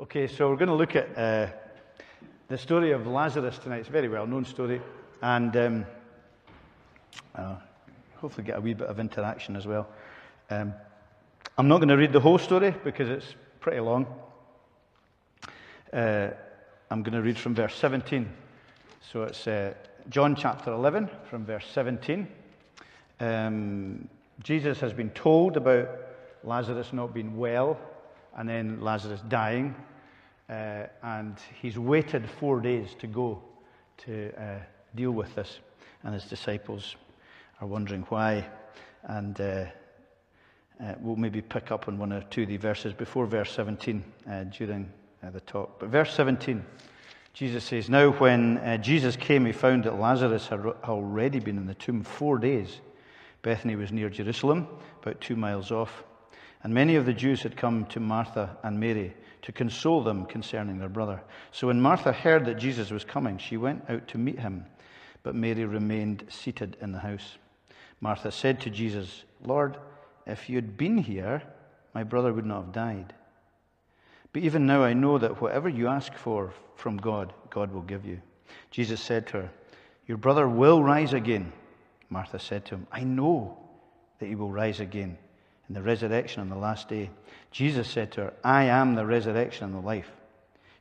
Okay, so we're going to look at uh, the story of Lazarus tonight. It's a very well known story, and um, uh, hopefully get a wee bit of interaction as well. Um, I'm not going to read the whole story because it's pretty long. Uh, I'm going to read from verse 17. So it's uh, John chapter 11 from verse 17. Um, Jesus has been told about Lazarus not being well and then Lazarus dying. Uh, and he's waited four days to go to uh, deal with this. And his disciples are wondering why. And uh, uh we'll maybe pick up on one or two of the verses before verse 17 uh, during uh, the talk. But verse 17, Jesus says, Now when Jesus came, he found that Lazarus had already been in the tomb four days. Bethany was near Jerusalem, about two miles off. And many of the Jews had come to Martha and Mary to console them concerning their brother. So when Martha heard that Jesus was coming, she went out to meet him, but Mary remained seated in the house. Martha said to Jesus, Lord, if you had been here, my brother would not have died. But even now I know that whatever you ask for from God, God will give you. Jesus said to her, Your brother will rise again. Martha said to him, I know that he will rise again in the resurrection on the last day. Jesus said to her, I am the resurrection and the life.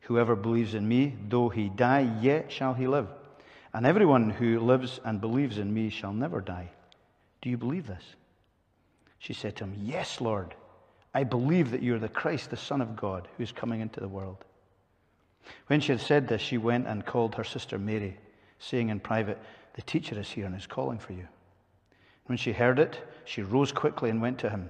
Whoever believes in me, though he die, yet shall he live. And everyone who lives and believes in me shall never die. Do you believe this? She said to him, Yes, Lord. I believe that you are the Christ, the Son of God, who is coming into the world. When she had said this, she went and called her sister Mary, saying in private, The teacher is here and is calling for you. When she heard it, she rose quickly and went to him.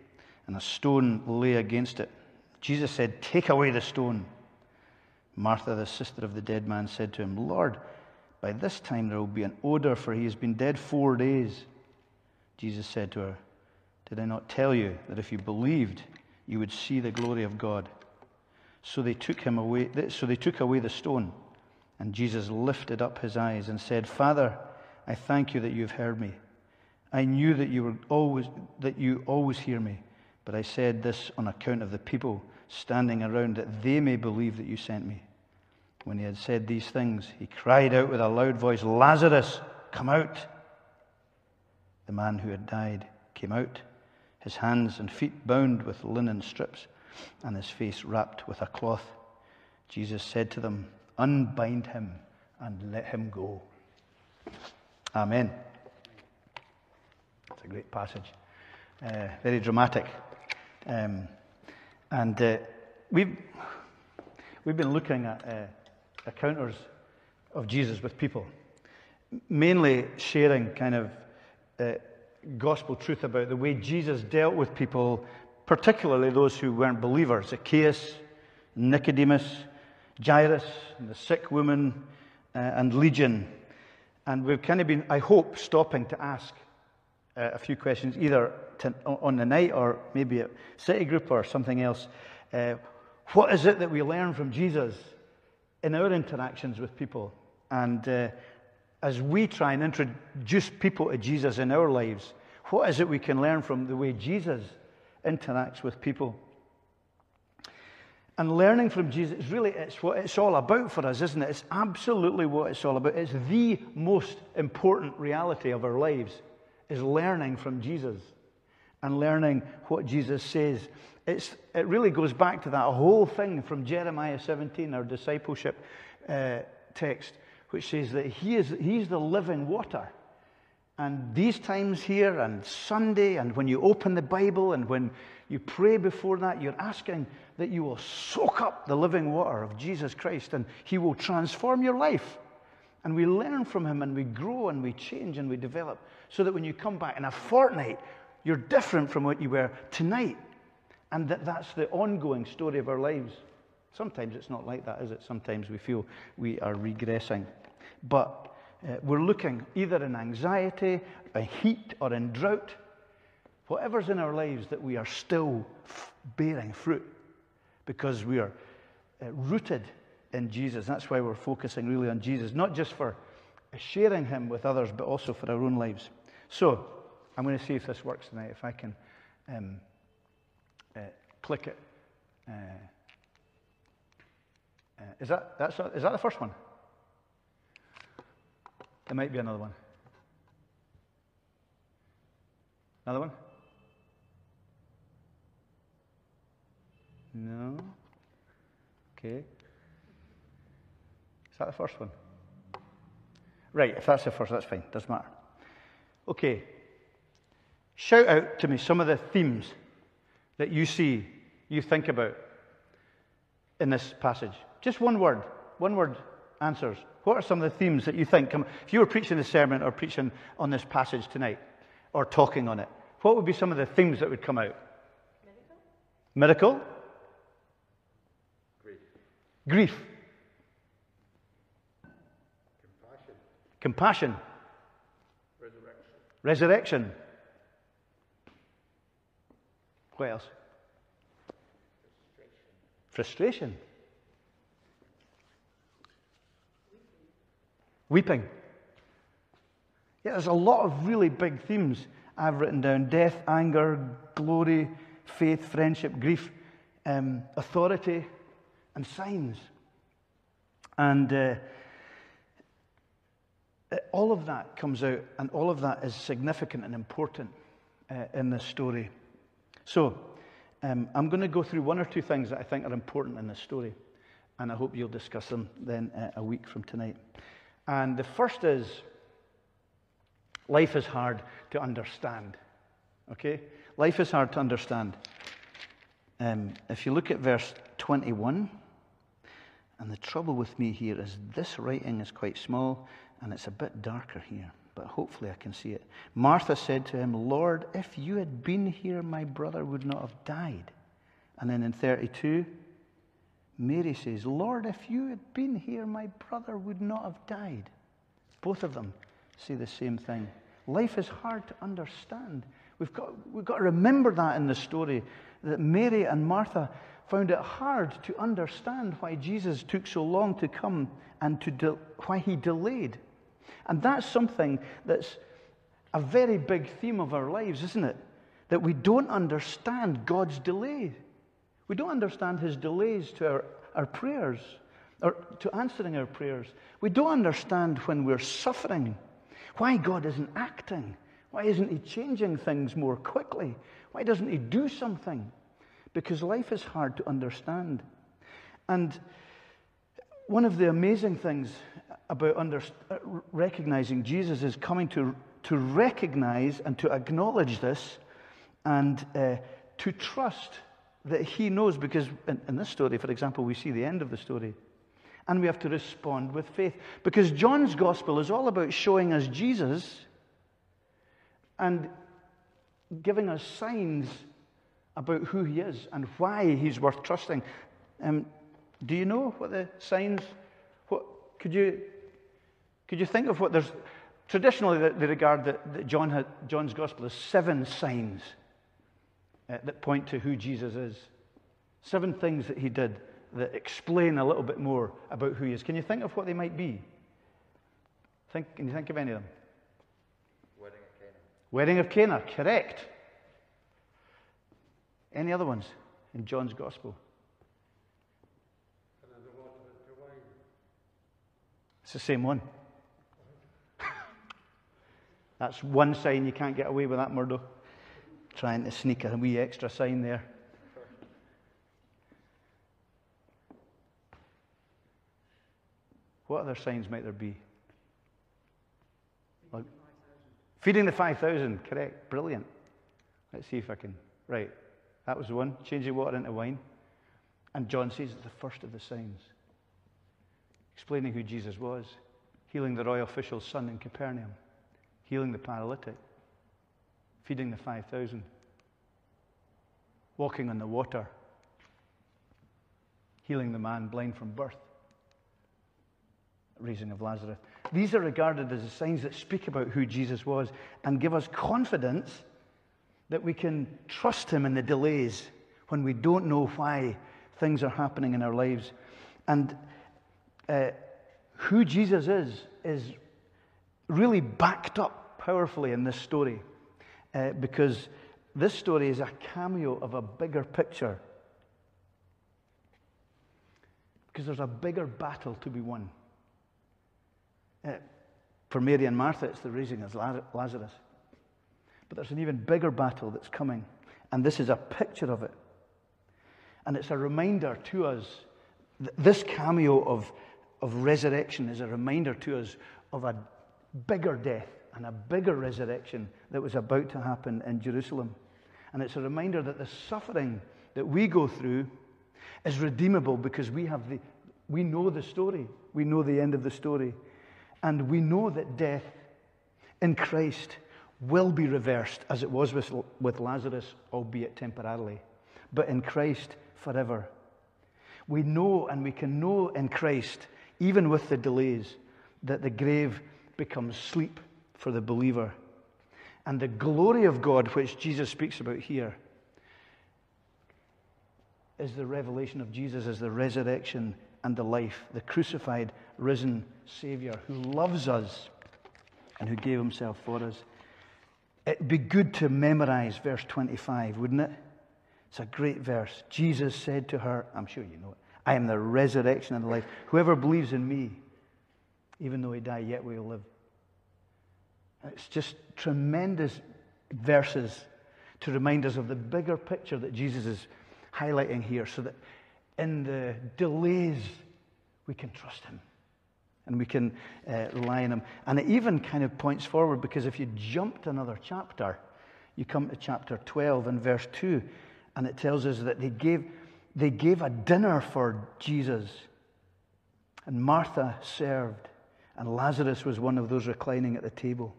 and a stone lay against it. Jesus said, Take away the stone. Martha, the sister of the dead man, said to him, Lord, by this time there will be an odor, for he has been dead four days. Jesus said to her, Did I not tell you that if you believed, you would see the glory of God? So they took him away, so they took away the stone. And Jesus lifted up his eyes and said, Father, I thank you that you've heard me. I knew that you were always that you always hear me. But I said this on account of the people standing around, that they may believe that you sent me. When he had said these things, he cried out with a loud voice, Lazarus, come out. The man who had died came out, his hands and feet bound with linen strips, and his face wrapped with a cloth. Jesus said to them, Unbind him and let him go. Amen. It's a great passage, uh, very dramatic. Um, and uh, we've, we've been looking at uh, encounters of Jesus with people, mainly sharing kind of uh, gospel truth about the way Jesus dealt with people, particularly those who weren't believers Zacchaeus, Nicodemus, Jairus, and the sick woman, uh, and Legion. And we've kind of been, I hope, stopping to ask a few questions, either to, on the night or maybe a city group or something else. Uh, what is it that we learn from Jesus in our interactions with people? And uh, as we try and introduce people to Jesus in our lives, what is it we can learn from the way Jesus interacts with people? And learning from Jesus, really, it's what it's all about for us, isn't it? It's absolutely what it's all about. It's the most important reality of our lives, is learning from Jesus and learning what Jesus says. It's, it really goes back to that whole thing from Jeremiah 17, our discipleship uh, text, which says that he is, He's the living water. And these times here, and Sunday, and when you open the Bible, and when you pray before that, you're asking that you will soak up the living water of Jesus Christ, and He will transform your life. And we learn from Him, and we grow, and we change, and we develop, so that when you come back in a fortnight, you're different from what you were tonight. And that that's the ongoing story of our lives. Sometimes it's not like that, is it? Sometimes we feel we are regressing. But uh, we're looking either in anxiety, in heat, or in drought. Whatever's in our lives, that we are still f- bearing fruit because we are uh, rooted in Jesus. That's why we're focusing really on Jesus, not just for sharing Him with others, but also for our own lives. So, I'm going to see if this works tonight, if I can um, uh, click it. Uh, uh, is, that, that's, is that the first one? There might be another one. Another one? No. Okay. That the first one? Right, if that's the first, that's fine. Doesn't matter. Okay. Shout out to me some of the themes that you see, you think about in this passage. Just one word, one word answers. What are some of the themes that you think? If you were preaching the sermon or preaching on this passage tonight or talking on it, what would be some of the themes that would come out? Miracle? Miracle? Grief. Grief. Compassion. Resurrection. Resurrection. What else? Frustration. Frustration. Weeping. Yeah, there's a lot of really big themes I've written down death, anger, glory, faith, friendship, grief, um, authority, and signs. And uh, all of that comes out, and all of that is significant and important uh, in this story. So, um, I'm going to go through one or two things that I think are important in this story, and I hope you'll discuss them then uh, a week from tonight. And the first is life is hard to understand. Okay? Life is hard to understand. Um, if you look at verse 21, and the trouble with me here is this writing is quite small and it's a bit darker here, but hopefully I can see it. Martha said to him, Lord, if you had been here, my brother would not have died. And then in 32, Mary says, Lord, if you had been here, my brother would not have died. Both of them say the same thing. Life is hard to understand. We've got, we've got to remember that in the story that Mary and Martha found it hard to understand why Jesus took so long to come and to de- why he delayed. And that's something that's a very big theme of our lives, isn't it? That we don't understand God's delay. We don't understand his delays to our, our prayers or to answering our prayers. We don't understand when we're suffering why God isn't acting. Why isn't he changing things more quickly? Why doesn't he do something? Because life is hard to understand. And one of the amazing things about under, uh, recognizing Jesus is coming to, to recognize and to acknowledge this and uh, to trust that he knows, because in, in this story, for example, we see the end of the story. And we have to respond with faith. Because John's gospel is all about showing us Jesus and giving us signs about who he is and why he's worth trusting. Um, do you know what the signs? What could you could you think of what there's traditionally that they regard that, that John had, John's gospel as seven signs uh, that point to who Jesus is. Seven things that he did that explain a little bit more about who he is. Can you think of what they might be? Think, can you think of any of them? Wedding of Cana. Wedding of Cana, correct. Any other ones in John's Gospel? It's the same one. That's one sign you can't get away with that, Murdo. Trying to sneak a wee extra sign there. What other signs might there be? Well, feeding the 5,000, correct. Brilliant. Let's see if I can. Right. That was one. Changing water into wine. And John says it's the first of the signs. Explaining who Jesus was. Healing the royal official's son in Capernaum. Healing the paralytic. Feeding the 5,000. Walking on the water. Healing the man blind from birth raising of Lazarus. These are regarded as the signs that speak about who Jesus was and give us confidence that we can trust him in the delays when we don't know why things are happening in our lives. And uh, who Jesus is, is really backed up powerfully in this story uh, because this story is a cameo of a bigger picture. Because there's a bigger battle to be won. Uh, for Mary and Martha, it's the raising of Lazarus. But there's an even bigger battle that's coming, and this is a picture of it. And it's a reminder to us, this cameo of, of resurrection is a reminder to us of a bigger death and a bigger resurrection that was about to happen in Jerusalem. And it's a reminder that the suffering that we go through is redeemable because we have the we know the story. We know the end of the story. And we know that death in Christ will be reversed as it was with, with Lazarus, albeit temporarily, but in Christ forever. We know and we can know in Christ, even with the delays, that the grave becomes sleep for the believer. And the glory of God, which Jesus speaks about here, is the revelation of Jesus as the resurrection and the life, the crucified, risen Savior who loves us and who gave himself for us. It'd be good to memorize verse 25, wouldn't it? It's a great verse. Jesus said to her, I'm sure you know it, I am the resurrection and the life. Whoever believes in me, even though he die, yet we will live. It's just tremendous verses to remind us of the bigger picture that Jesus is highlighting here so that in the delays, we can trust Him and we can uh, rely on Him. And it even kind of points forward because if you jump to another chapter, you come to chapter 12 and verse 2, and it tells us that they gave, they gave a dinner for Jesus, and Martha served, and Lazarus was one of those reclining at the table.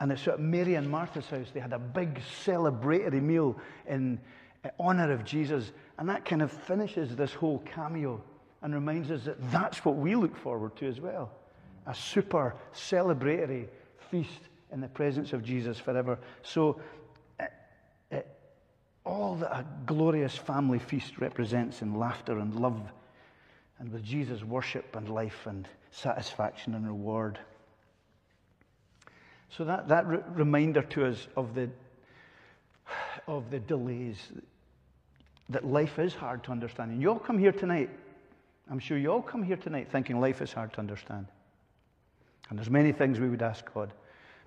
And it's at Mary and Martha's house, they had a big celebratory meal in honor of Jesus. And that kind of finishes this whole cameo and reminds us that that's what we look forward to as well a super celebratory feast in the presence of Jesus forever. So, uh, uh, all that a glorious family feast represents in laughter and love, and with Jesus' worship and life and satisfaction and reward. So, that, that re- reminder to us of the, of the delays that life is hard to understand. And you all come here tonight, I'm sure you all come here tonight thinking life is hard to understand. And there's many things we would ask God.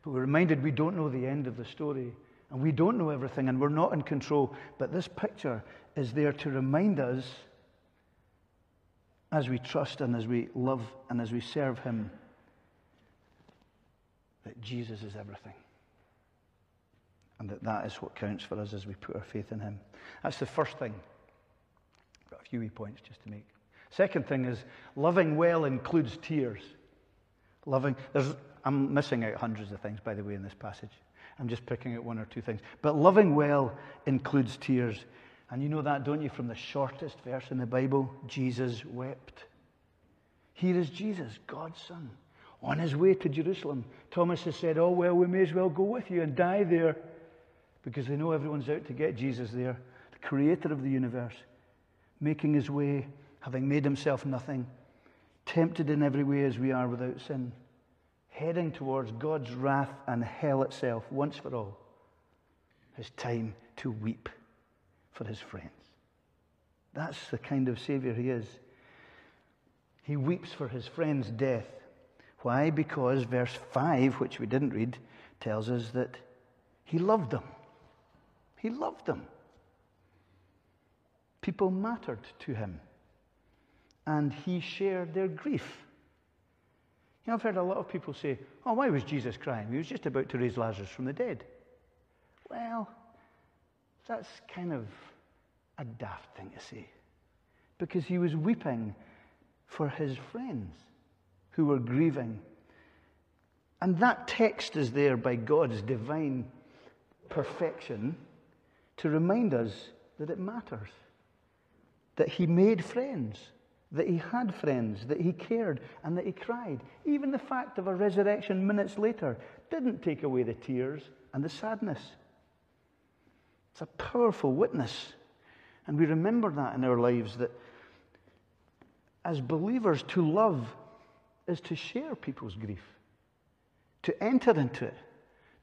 But we're reminded we don't know the end of the story. And we don't know everything, and we're not in control. But this picture is there to remind us as we trust and as we love and as we serve Him that Jesus is everything and that that is what counts for us as we put our faith in Him. That's the first thing. Got a few wee points just to make. Second thing is loving well includes tears. Loving, there's, I'm missing out hundreds of things, by the way, in this passage. I'm just picking out one or two things. But loving well includes tears. And you know that, don't you, from the shortest verse in the Bible? Jesus wept. Here is Jesus, God's Son, on his way to Jerusalem. Thomas has said, Oh, well, we may as well go with you and die there because they know everyone's out to get Jesus there, the creator of the universe, making his way, having made himself nothing, tempted in every way as we are without sin, heading towards God's wrath and hell itself once for all. His time to weep for his friends. That's the kind of Savior he is. He weeps for his friend's death. Why? Because verse 5, which we didn't read, tells us that he loved them. He loved them. People mattered to him. And he shared their grief. You know, I've heard a lot of people say, oh, why was Jesus crying? He was just about to raise Lazarus from the dead. Well, that's kind of a daft thing to say. Because he was weeping for his friends who were grieving. And that text is there by God's divine perfection to remind us that it matters. That he made friends, that he had friends, that he cared, and that he cried. Even the fact of a resurrection minutes later didn't take away the tears and the sadness. It's a powerful witness. And we remember that in our lives that as believers, to love is to share people's grief, to enter into it,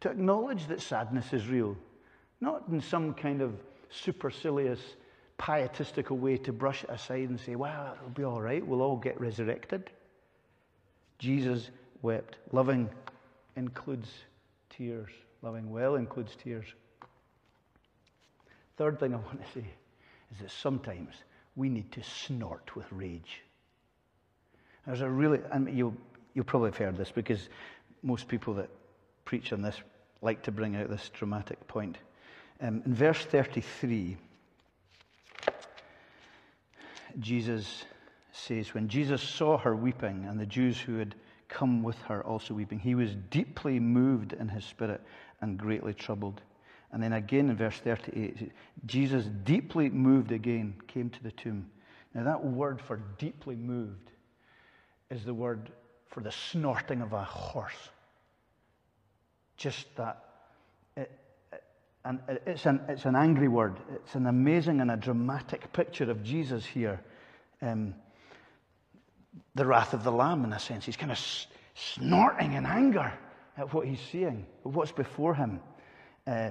to acknowledge that sadness is real, not in some kind of supercilious, pietistical way to brush it aside and say, well, it'll be all right, we'll all get resurrected. Jesus wept. Loving includes tears, loving well includes tears. Third thing I want to say is that sometimes we need to snort with rage. There's a really, and you'll, you'll probably have heard this because most people that preach on this like to bring out this dramatic point. Um, in verse 33, Jesus says, When Jesus saw her weeping and the Jews who had come with her also weeping, he was deeply moved in his spirit and greatly troubled. And then again in verse 38, Jesus, deeply moved again, came to the tomb. Now, that word for deeply moved is the word for the snorting of a horse. Just that. It, and it's an, it's an angry word. It's an amazing and a dramatic picture of Jesus here. Um, the wrath of the Lamb, in a sense. He's kind of snorting in anger at what he's seeing, what's before him. Uh,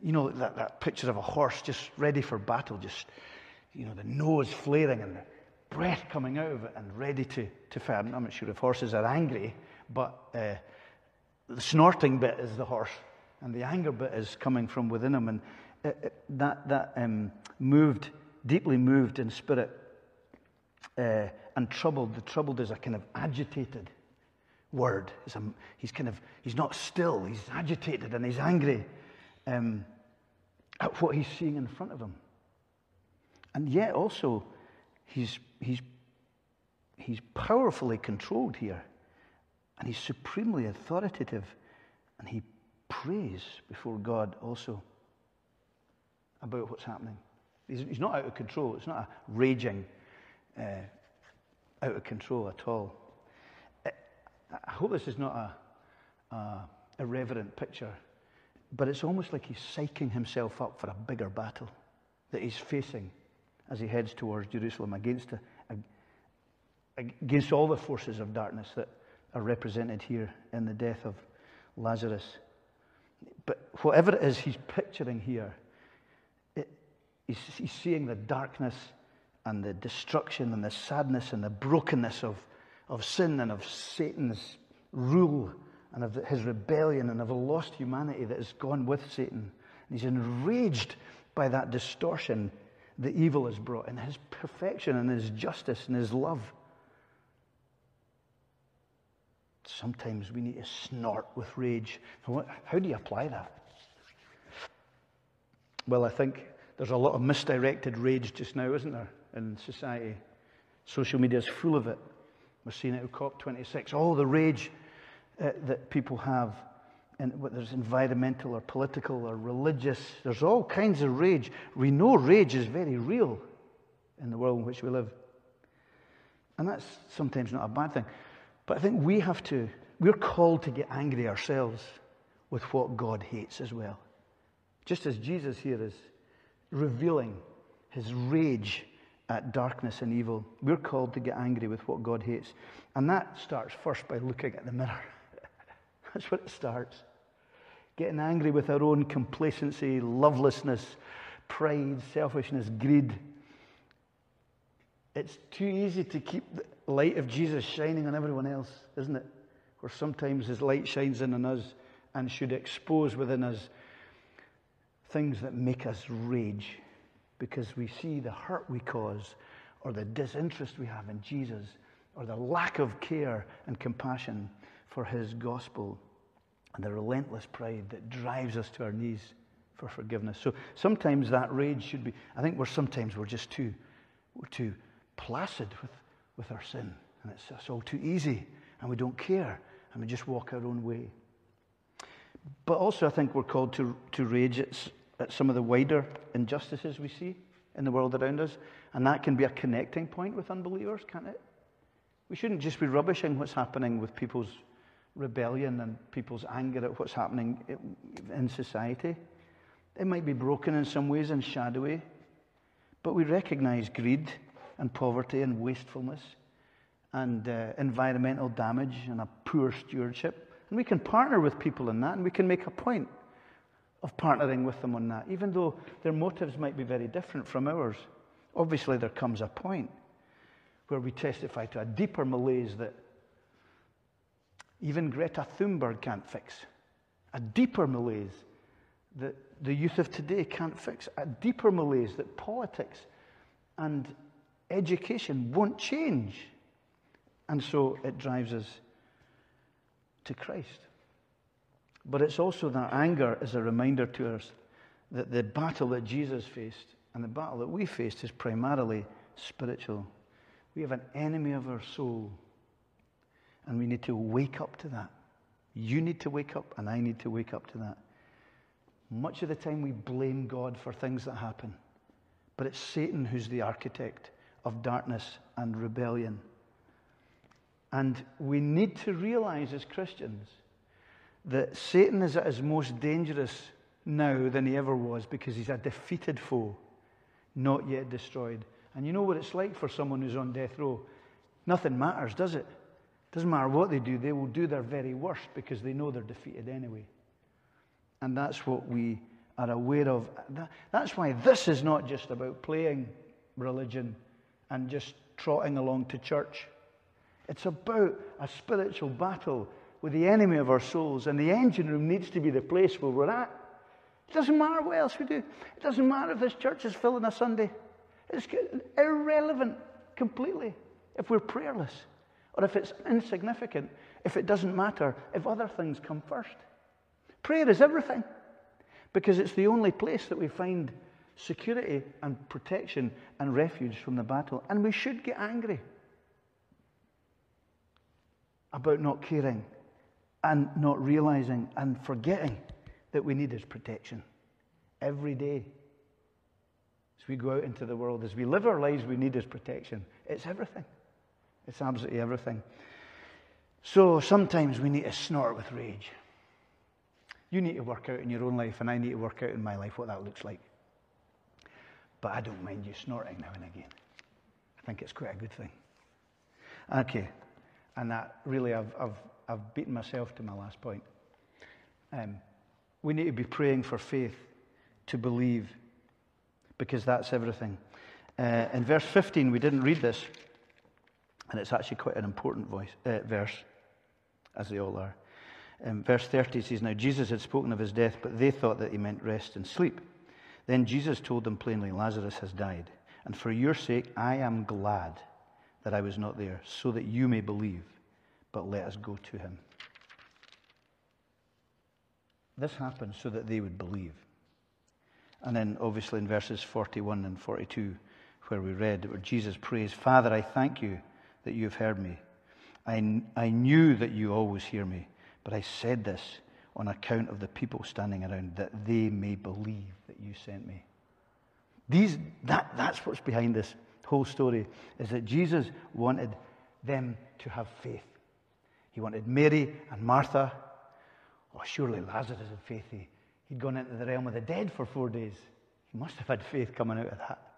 you know, that, that picture of a horse just ready for battle, just, you know, the nose flaring and the breath coming out of it and ready to, to fight. I'm not sure if horses are angry, but uh, the snorting bit is the horse, and the anger bit is coming from within him. And it, it, that, that um, moved, deeply moved in spirit uh, and troubled. The troubled is a kind of agitated word. A, he's kind of, he's not still, he's agitated and he's angry um, at what he's seeing in front of him. And yet also, he's, he's, he's powerfully controlled here. And he's supremely authoritative. And he prays before God also about what's happening. He's, he's not out of control. It's not a raging, uh, out of control at all. I hope this is not a, a irreverent picture, but it's almost like he's psyching himself up for a bigger battle that he's facing as he heads towards Jerusalem against, a, against all the forces of darkness that are represented here in the death of Lazarus. But whatever it is he's picturing here, it, he's, he's seeing the darkness and the destruction and the sadness and the brokenness of, of sin and of Satan's rule and of his rebellion and of a lost humanity that has gone with Satan. And he's enraged by that distortion the evil has brought in his perfection and his justice and his love. Sometimes we need to snort with rage. How do you apply that? Well, I think there's a lot of misdirected rage just now, isn't there, in society? Social media is full of it. We're seeing it at COP26. All the rage uh, that people have and whether it's environmental or political or religious, there's all kinds of rage. We know rage is very real in the world in which we live. And that's sometimes not a bad thing. But I think we have to, we're called to get angry ourselves with what God hates as well. Just as Jesus here is revealing his rage at darkness and evil, we're called to get angry with what God hates. And that starts first by looking at the mirror. That's where it starts. Getting angry with our own complacency, lovelessness, pride, selfishness, greed. It's too easy to keep the light of Jesus shining on everyone else, isn't it? Where sometimes his light shines in on us and should expose within us things that make us rage because we see the hurt we cause or the disinterest we have in Jesus or the lack of care and compassion for his gospel and the relentless pride that drives us to our knees for forgiveness. So sometimes that rage should be, I think we're sometimes we're just too, we're too placid with, with our sin. And it's, it's all too easy and we don't care and we just walk our own way. But also I think we're called to, to rage at, at some of the wider injustices we see in the world around us. And that can be a connecting point with unbelievers, can't it? We shouldn't just be rubbishing what's happening with people's rebellion and people's anger at what's happening in society. It might be broken in some ways and shadowy, but we recognize greed and poverty and wastefulness and uh, environmental damage and a poor stewardship. And we can partner with people in that and we can make a point of partnering with them on that, even though their motives might be very different from ours. Obviously, there comes a point where we testify to a deeper malaise that even Greta Thunberg can't fix, a deeper malaise that the youth of today can't fix, a deeper malaise that politics and education won't change. And so it drives us to Christ. But it's also that anger is a reminder to us that the battle that Jesus faced and the battle that we faced is primarily spiritual. We have an enemy of our soul, and we need to wake up to that. You need to wake up, and I need to wake up to that. Much of the time, we blame God for things that happen, but it's Satan who's the architect of darkness and rebellion. And we need to realize as Christians that Satan is at his most dangerous now than he ever was because he's a defeated foe, not yet destroyed. And you know what it's like for someone who's on death row? Nothing matters, does it? Doesn't matter what they do, they will do their very worst because they know they're defeated anyway. And that's what we are aware of. That's why this is not just about playing religion and just trotting along to church. It's about a spiritual battle with the enemy of our souls, and the engine room needs to be the place where we're at. It doesn't matter what else we do. It doesn't matter if this church is filling on a Sunday. It's irrelevant completely if we're prayerless or if it's insignificant, if it doesn't matter, if other things come first. Prayer is everything because it's the only place that we find security and protection and refuge from the battle. And we should get angry about not caring and not realizing and forgetting that we need His protection every day. As we go out into the world, as we live our lives, we need His protection. It's everything, it's absolutely everything. So sometimes we need to snort with rage. You need to work out in your own life, and I need to work out in my life what that looks like. But I don't mind you snorting now and again. I think it's quite a good thing. Okay, and that really, I've, I've, I've beaten myself to my last point. Um, we need to be praying for faith to believe because that's everything. Uh, in verse 15, we didn't read this, and it's actually quite an important voice, uh, verse, as they all are. Um, verse 30 says, Now Jesus had spoken of his death, but they thought that he meant rest and sleep. Then Jesus told them plainly, Lazarus has died, and for your sake I am glad that I was not there, so that you may believe, but let us go to him. This happened so that they would believe. And then, obviously, in verses 41 and 42, where we read, where Jesus prays, Father, I thank you that you have heard me. I, I knew that you always hear me, but I said this on account of the people standing around, that they may believe that you sent me. These, that, that's what's behind this whole story, is that Jesus wanted them to have faith. He wanted Mary and Martha. Oh, surely Lazarus had faith. He, He'd gone into the realm of the dead for four days. He must have had faith coming out of that.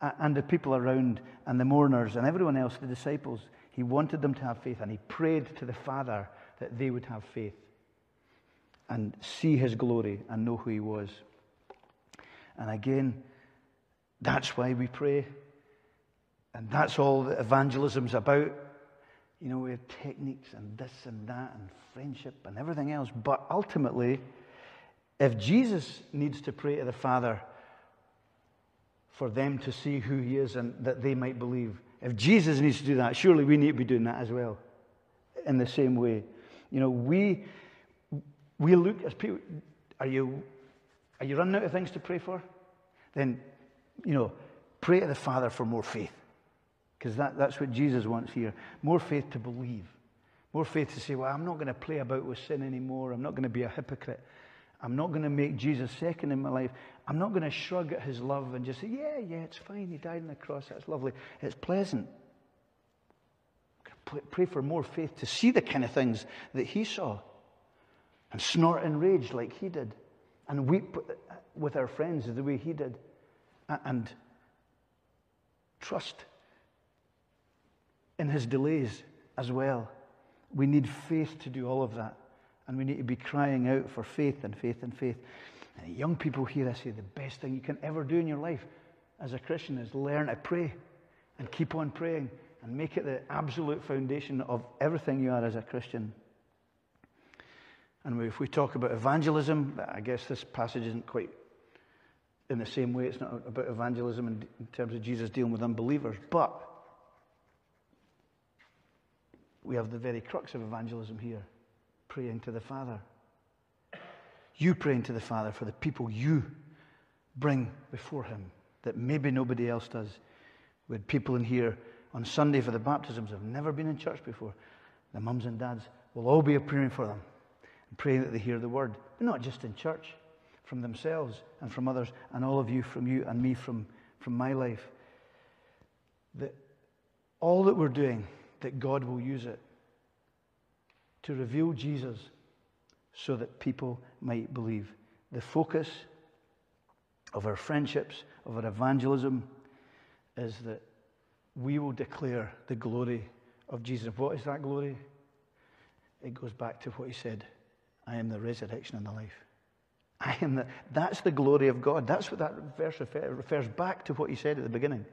And the people around, and the mourners, and everyone else, the disciples, he wanted them to have faith, and he prayed to the Father that they would have faith and see his glory and know who he was. And again, that's why we pray. And that's all that evangelism's about. You know, we have techniques and this and that and friendship and everything else. But ultimately, if Jesus needs to pray to the Father for them to see who he is and that they might believe, If Jesus needs to do that, surely we need to be doing that as well. In the same way. You know, we, we look as people, are you, are you running out of things to pray for? Then, you know, pray to the Father for more faith. Because that, that's what Jesus wants here. More faith to believe. More faith to say, well, I'm not going to play about with sin anymore. I'm not going to be a hypocrite. I'm not going to make Jesus second in my life. I'm not going to shrug at his love and just say, yeah, yeah, it's fine. He died on the cross. That's lovely. It's pleasant. Pray for more faith to see the kind of things that he saw and snort in rage like he did and weep uh, with our friends the way he did and trust in his delays as well. We need faith to do all of that. And we need to be crying out for faith and faith and faith. And young people here, I say the best thing you can ever do in your life as a Christian is learn to pray and keep on praying and make it the absolute foundation of everything you are as a Christian. And if we talk about evangelism, I guess this passage isn't quite in the same way. It's not about evangelism in, in terms of Jesus dealing with unbelievers, but we have the very crux of evangelism here praying to the Father. You praying to the Father for the people you bring before Him that maybe nobody else does. We had people in here on Sunday for the baptisms have never been in church before. The mums and dads will all be praying for them and praying that they hear the word, but not just in church, from themselves and from others, and all of you from you and me from, from my life. That all that we're doing that God will use it to reveal Jesus so that people might believe. The focus of our friendships, of our evangelism, is that we will declare the glory of Jesus. What is that glory? It goes back to what he said I am the resurrection and the life. I am the, that's the glory of God. That's what that verse refer, refers back to what he said at the beginning.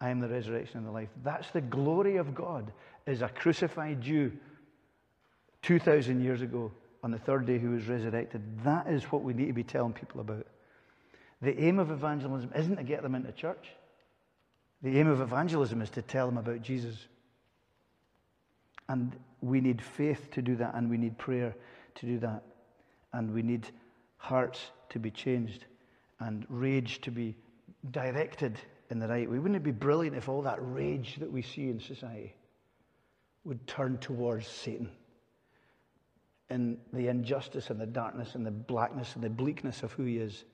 I am the resurrection and the life. That's the glory of God is a crucified Jew 2,000 years ago on the third day who was resurrected. That is what we need to be telling people about. The aim of evangelism isn't to get them into church. The aim of evangelism is to tell them about Jesus. And we need faith to do that, and we need prayer to do that. And we need hearts to be changed and rage to be directed in the right way. Wouldn't it be brilliant if all that rage that we see in society would turn towards Satan in the injustice and the darkness and the blackness and the bleakness of who he is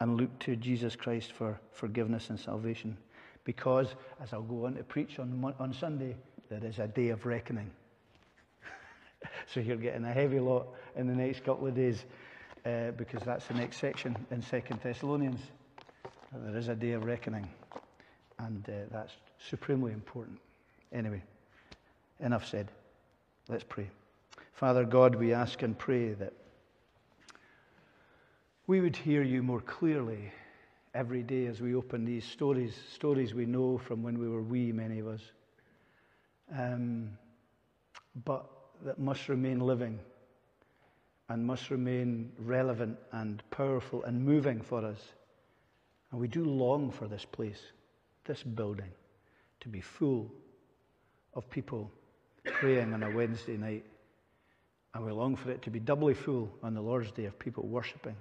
and look to Jesus Christ for forgiveness and salvation? Because, as I'll go on to preach on, on Sunday, there is a day of reckoning. so you're getting a heavy lot in the next couple of days uh, because that's the next section in Second Thessalonians. There is a day of reckoning. And uh, that's supremely important. Anyway, enough said. Let's pray. Father God, we ask and pray that we would hear you more clearly every day as we open these stories, stories we know from when we were wee, many of us, um, but that must remain living and must remain relevant and powerful and moving for us. And we do long for this place this building to be full of people praying on a Wednesday night. And we long for it to be doubly full on the Lord's Day of people worshipping.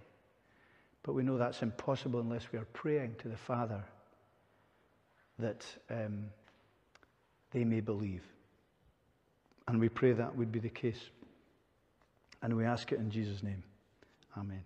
But we know that's impossible unless we are praying to the Father that um, they may believe. And we pray that would be the case. And we ask it in Jesus' name. Amen.